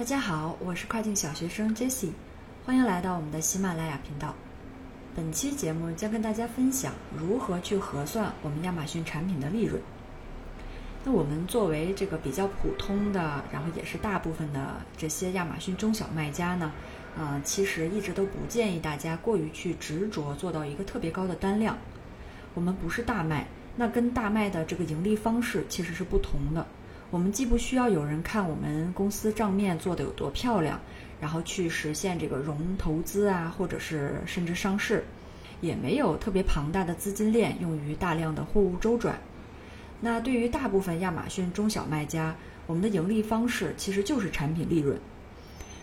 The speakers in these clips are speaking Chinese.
大家好，我是跨境小学生 Jessie，欢迎来到我们的喜马拉雅频道。本期节目将跟大家分享如何去核算我们亚马逊产品的利润。那我们作为这个比较普通的，然后也是大部分的这些亚马逊中小卖家呢，呃，其实一直都不建议大家过于去执着做到一个特别高的单量。我们不是大卖，那跟大卖的这个盈利方式其实是不同的。我们既不需要有人看我们公司账面做的有多漂亮，然后去实现这个融投资啊，或者是甚至上市，也没有特别庞大的资金链用于大量的货物周转。那对于大部分亚马逊中小卖家，我们的盈利方式其实就是产品利润。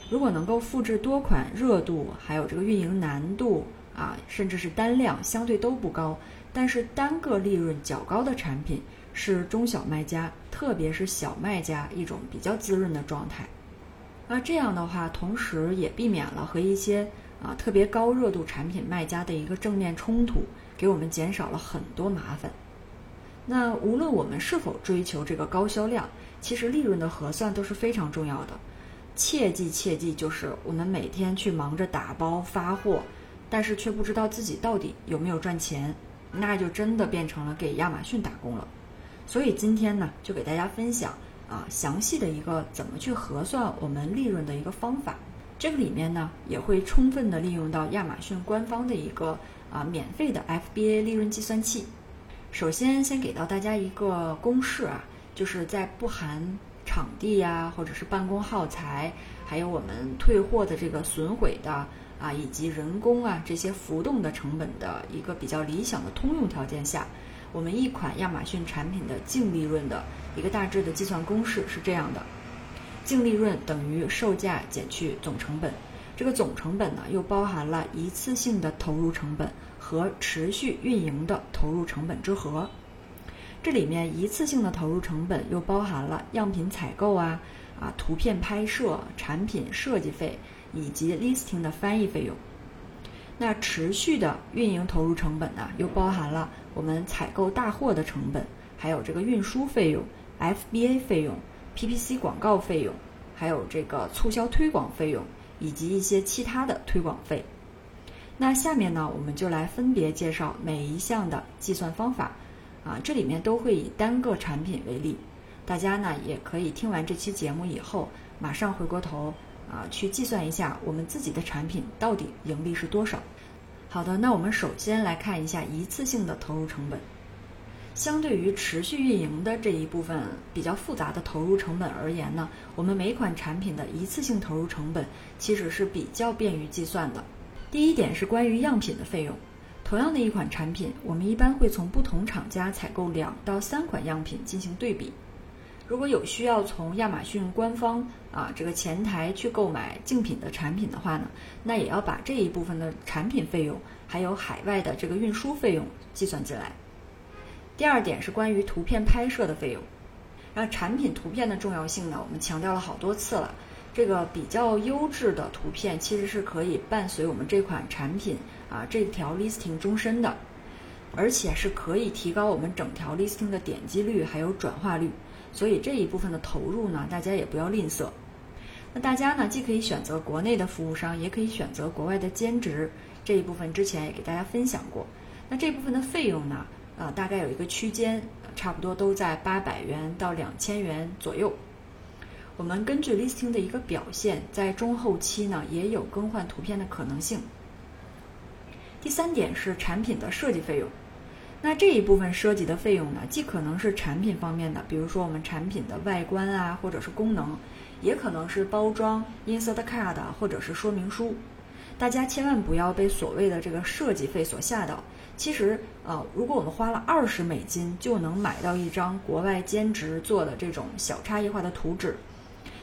如果能够复制多款热度，还有这个运营难度啊，甚至是单量相对都不高，但是单个利润较高的产品。是中小卖家，特别是小卖家一种比较滋润的状态。那这样的话，同时也避免了和一些啊特别高热度产品卖家的一个正面冲突，给我们减少了很多麻烦。那无论我们是否追求这个高销量，其实利润的核算都是非常重要的。切记切记，就是我们每天去忙着打包发货，但是却不知道自己到底有没有赚钱，那就真的变成了给亚马逊打工了。所以今天呢，就给大家分享啊详细的一个怎么去核算我们利润的一个方法。这个里面呢，也会充分的利用到亚马逊官方的一个啊免费的 FBA 利润计算器。首先，先给到大家一个公式啊，就是在不含场地呀，或者是办公耗材，还有我们退货的这个损毁的啊，以及人工啊这些浮动的成本的一个比较理想的通用条件下。我们一款亚马逊产品的净利润的一个大致的计算公式是这样的：净利润等于售价减去总成本。这个总成本呢，又包含了一次性的投入成本和持续运营的投入成本之和。这里面一次性的投入成本又包含了样品采购啊、啊图片拍摄、产品设计费以及 listing 的翻译费用。那持续的运营投入成本呢，又包含了我们采购大货的成本，还有这个运输费用、FBA 费用、PPC 广告费用，还有这个促销推广费用，以及一些其他的推广费。那下面呢，我们就来分别介绍每一项的计算方法，啊，这里面都会以单个产品为例，大家呢也可以听完这期节目以后，马上回过头。啊，去计算一下我们自己的产品到底盈利是多少。好的，那我们首先来看一下一次性的投入成本。相对于持续运营的这一部分比较复杂的投入成本而言呢，我们每款产品的一次性投入成本其实是比较便于计算的。第一点是关于样品的费用。同样的一款产品，我们一般会从不同厂家采购两到三款样品进行对比。如果有需要从亚马逊官方啊这个前台去购买竞品的产品的话呢，那也要把这一部分的产品费用还有海外的这个运输费用计算进来。第二点是关于图片拍摄的费用，那产品图片的重要性呢，我们强调了好多次了。这个比较优质的图片其实是可以伴随我们这款产品啊这条 listing 终身的，而且是可以提高我们整条 listing 的点击率还有转化率。所以这一部分的投入呢，大家也不要吝啬。那大家呢，既可以选择国内的服务商，也可以选择国外的兼职。这一部分之前也给大家分享过。那这部分的费用呢，呃，大概有一个区间，差不多都在八百元到两千元左右。我们根据 listing 的一个表现，在中后期呢，也有更换图片的可能性。第三点是产品的设计费用。那这一部分涉及的费用呢，既可能是产品方面的，比如说我们产品的外观啊，或者是功能，也可能是包装、insert card 或者是说明书。大家千万不要被所谓的这个设计费所吓到。其实，呃，如果我们花了二十美金就能买到一张国外兼职做的这种小差异化的图纸，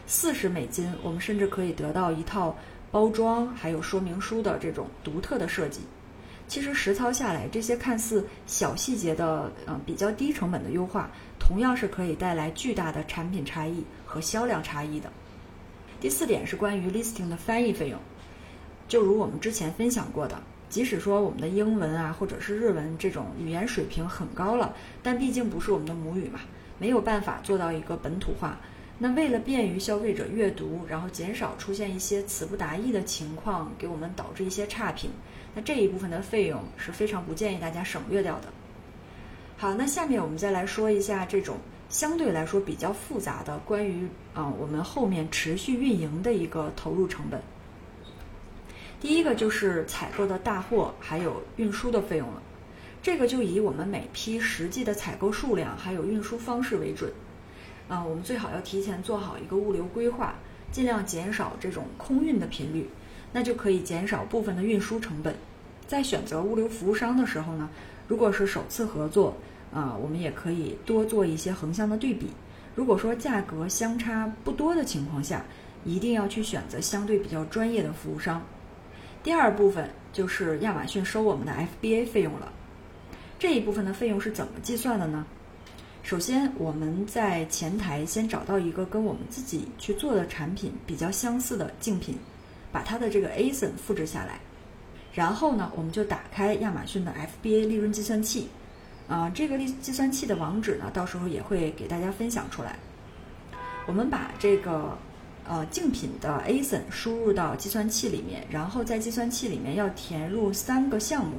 四十美金我们甚至可以得到一套包装还有说明书的这种独特的设计。其实实操下来，这些看似小细节的，嗯，比较低成本的优化，同样是可以带来巨大的产品差异和销量差异的。第四点是关于 listing 的翻译费用，就如我们之前分享过的，即使说我们的英文啊或者是日文这种语言水平很高了，但毕竟不是我们的母语嘛，没有办法做到一个本土化。那为了便于消费者阅读，然后减少出现一些词不达意的情况，给我们导致一些差评，那这一部分的费用是非常不建议大家省略掉的。好，那下面我们再来说一下这种相对来说比较复杂的关于啊我们后面持续运营的一个投入成本。第一个就是采购的大货还有运输的费用了，这个就以我们每批实际的采购数量还有运输方式为准。啊，我们最好要提前做好一个物流规划，尽量减少这种空运的频率，那就可以减少部分的运输成本。在选择物流服务商的时候呢，如果是首次合作，啊，我们也可以多做一些横向的对比。如果说价格相差不多的情况下，一定要去选择相对比较专业的服务商。第二部分就是亚马逊收我们的 FBA 费用了，这一部分的费用是怎么计算的呢？首先，我们在前台先找到一个跟我们自己去做的产品比较相似的竞品，把它的这个 ASIN 复制下来，然后呢，我们就打开亚马逊的 FBA 利润计算器，啊，这个利计算器的网址呢，到时候也会给大家分享出来。我们把这个呃竞品的 ASIN 输入到计算器里面，然后在计算器里面要填入三个项目，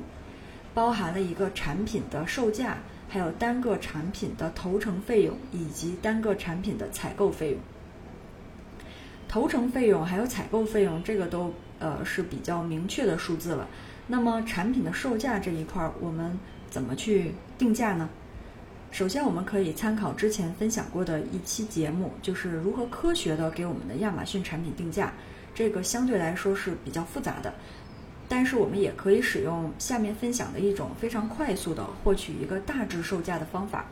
包含了一个产品的售价。还有单个产品的投成费用以及单个产品的采购费用，投程费用还有采购费用，这个都呃是比较明确的数字了。那么产品的售价这一块，我们怎么去定价呢？首先，我们可以参考之前分享过的一期节目，就是如何科学的给我们的亚马逊产品定价。这个相对来说是比较复杂的。但是我们也可以使用下面分享的一种非常快速的获取一个大致售价的方法。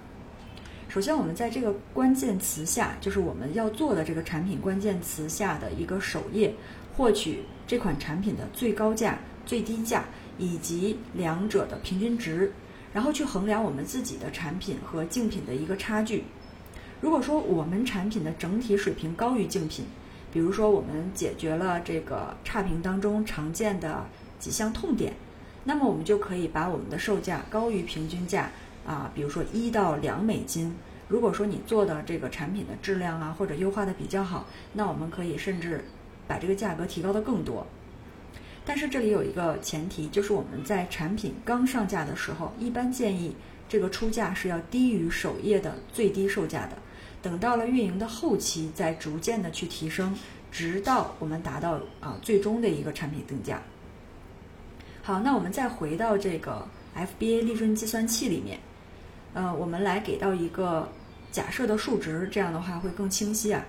首先，我们在这个关键词下，就是我们要做的这个产品关键词下的一个首页，获取这款产品的最高价、最低价以及两者的平均值，然后去衡量我们自己的产品和竞品的一个差距。如果说我们产品的整体水平高于竞品，比如说我们解决了这个差评当中常见的。几项痛点，那么我们就可以把我们的售价高于平均价啊，比如说一到两美金。如果说你做的这个产品的质量啊或者优化的比较好，那我们可以甚至把这个价格提高的更多。但是这里有一个前提，就是我们在产品刚上架的时候，一般建议这个出价是要低于首页的最低售价的。等到了运营的后期，再逐渐的去提升，直到我们达到啊最终的一个产品定价。好，那我们再回到这个 FBA 利润计算器里面，呃，我们来给到一个假设的数值，这样的话会更清晰啊。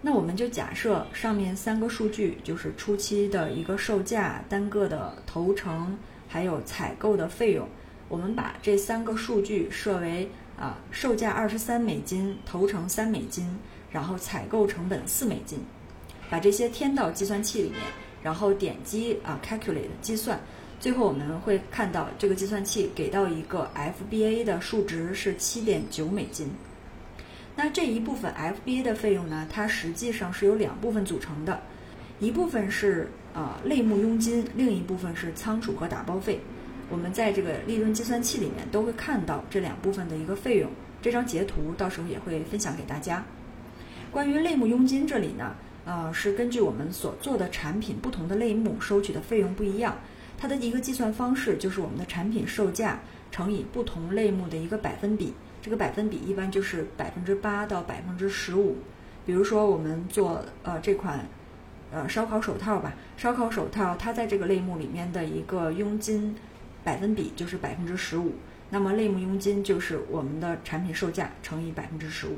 那我们就假设上面三个数据就是初期的一个售价、单个的投成，还有采购的费用。我们把这三个数据设为啊，售价二十三美金，投成三美金，然后采购成本四美金，把这些填到计算器里面，然后点击啊 Calculate 计算。最后我们会看到这个计算器给到一个 FBA 的数值是七点九美金。那这一部分 FBA 的费用呢，它实际上是由两部分组成的，一部分是呃类目佣金，另一部分是仓储和打包费。我们在这个利润计算器里面都会看到这两部分的一个费用。这张截图到时候也会分享给大家。关于类目佣金这里呢，呃是根据我们所做的产品不同的类目收取的费用不一样。它的一个计算方式就是我们的产品售价乘以不同类目的一个百分比，这个百分比一般就是百分之八到百分之十五。比如说我们做呃这款呃烧烤手套吧，烧烤手套它在这个类目里面的一个佣金百分比就是百分之十五，那么类目佣金就是我们的产品售价乘以百分之十五。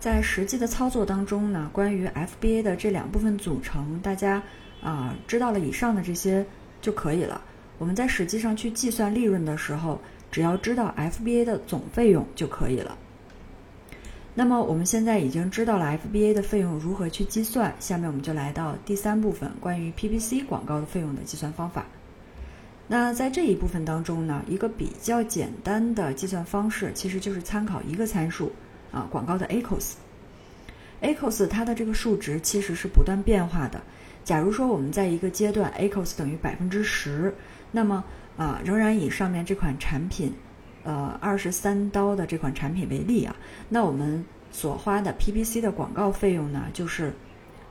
在实际的操作当中呢，关于 FBA 的这两部分组成，大家啊知道了以上的这些。就可以了。我们在实际上去计算利润的时候，只要知道 FBA 的总费用就可以了。那么我们现在已经知道了 FBA 的费用如何去计算，下面我们就来到第三部分，关于 PPC 广告的费用的计算方法。那在这一部分当中呢，一个比较简单的计算方式，其实就是参考一个参数啊，广告的 ACOS。ACOS 它的这个数值其实是不断变化的。假如说我们在一个阶段 ACOS 等于百分之十，那么啊，仍然以上面这款产品，呃，二十三刀的这款产品为例啊，那我们所花的 PPC 的广告费用呢，就是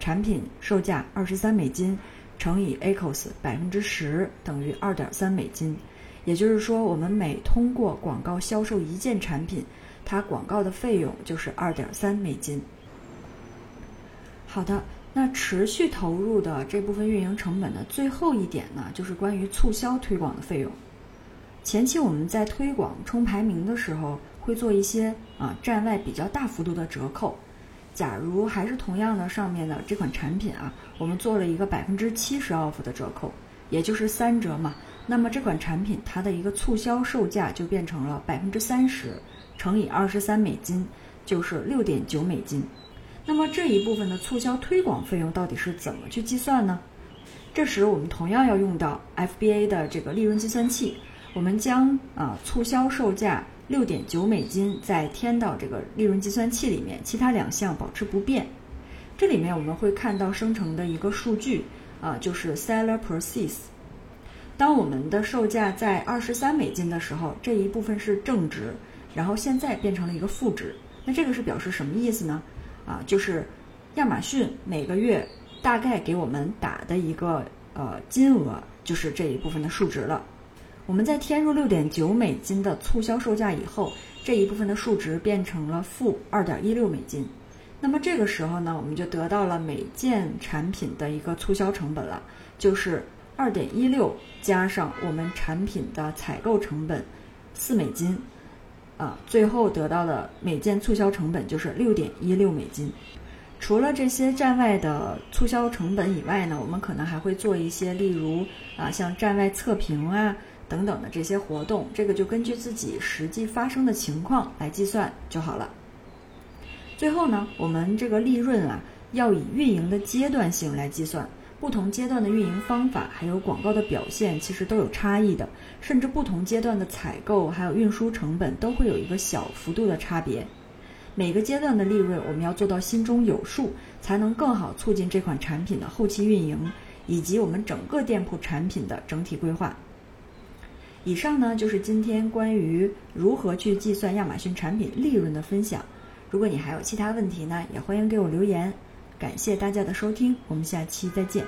产品售价二十三美金乘以 ACOS 百分之十等于二点三美金。也就是说，我们每通过广告销售一件产品，它广告的费用就是二点三美金。好的，那持续投入的这部分运营成本的最后一点呢，就是关于促销推广的费用。前期我们在推广冲排名的时候，会做一些啊站外比较大幅度的折扣。假如还是同样的上面的这款产品啊，我们做了一个百分之七十 off 的折扣，也就是三折嘛。那么这款产品它的一个促销售价就变成了百分之三十乘以二十三美金，就是六点九美金。那么这一部分的促销推广费用到底是怎么去计算呢？这时我们同样要用到 FBA 的这个利润计算器。我们将啊促销售价六点九美金再添到这个利润计算器里面，其他两项保持不变。这里面我们会看到生成的一个数据啊，就是 seller proceeds。当我们的售价在二十三美金的时候，这一部分是正值，然后现在变成了一个负值。那这个是表示什么意思呢？啊，就是亚马逊每个月大概给我们打的一个呃金额，就是这一部分的数值了。我们在添入六点九美金的促销售价以后，这一部分的数值变成了负二点一六美金。那么这个时候呢，我们就得到了每件产品的一个促销成本了，就是二点一六加上我们产品的采购成本四美金，啊，最后得到的每件促销成本就是六点一六美金。除了这些站外的促销成本以外呢，我们可能还会做一些，例如啊，像站外测评啊。等等的这些活动，这个就根据自己实际发生的情况来计算就好了。最后呢，我们这个利润啊，要以运营的阶段性来计算。不同阶段的运营方法还有广告的表现，其实都有差异的，甚至不同阶段的采购还有运输成本都会有一个小幅度的差别。每个阶段的利润，我们要做到心中有数，才能更好促进这款产品的后期运营，以及我们整个店铺产品的整体规划。以上呢就是今天关于如何去计算亚马逊产品利润的分享。如果你还有其他问题呢，也欢迎给我留言。感谢大家的收听，我们下期再见。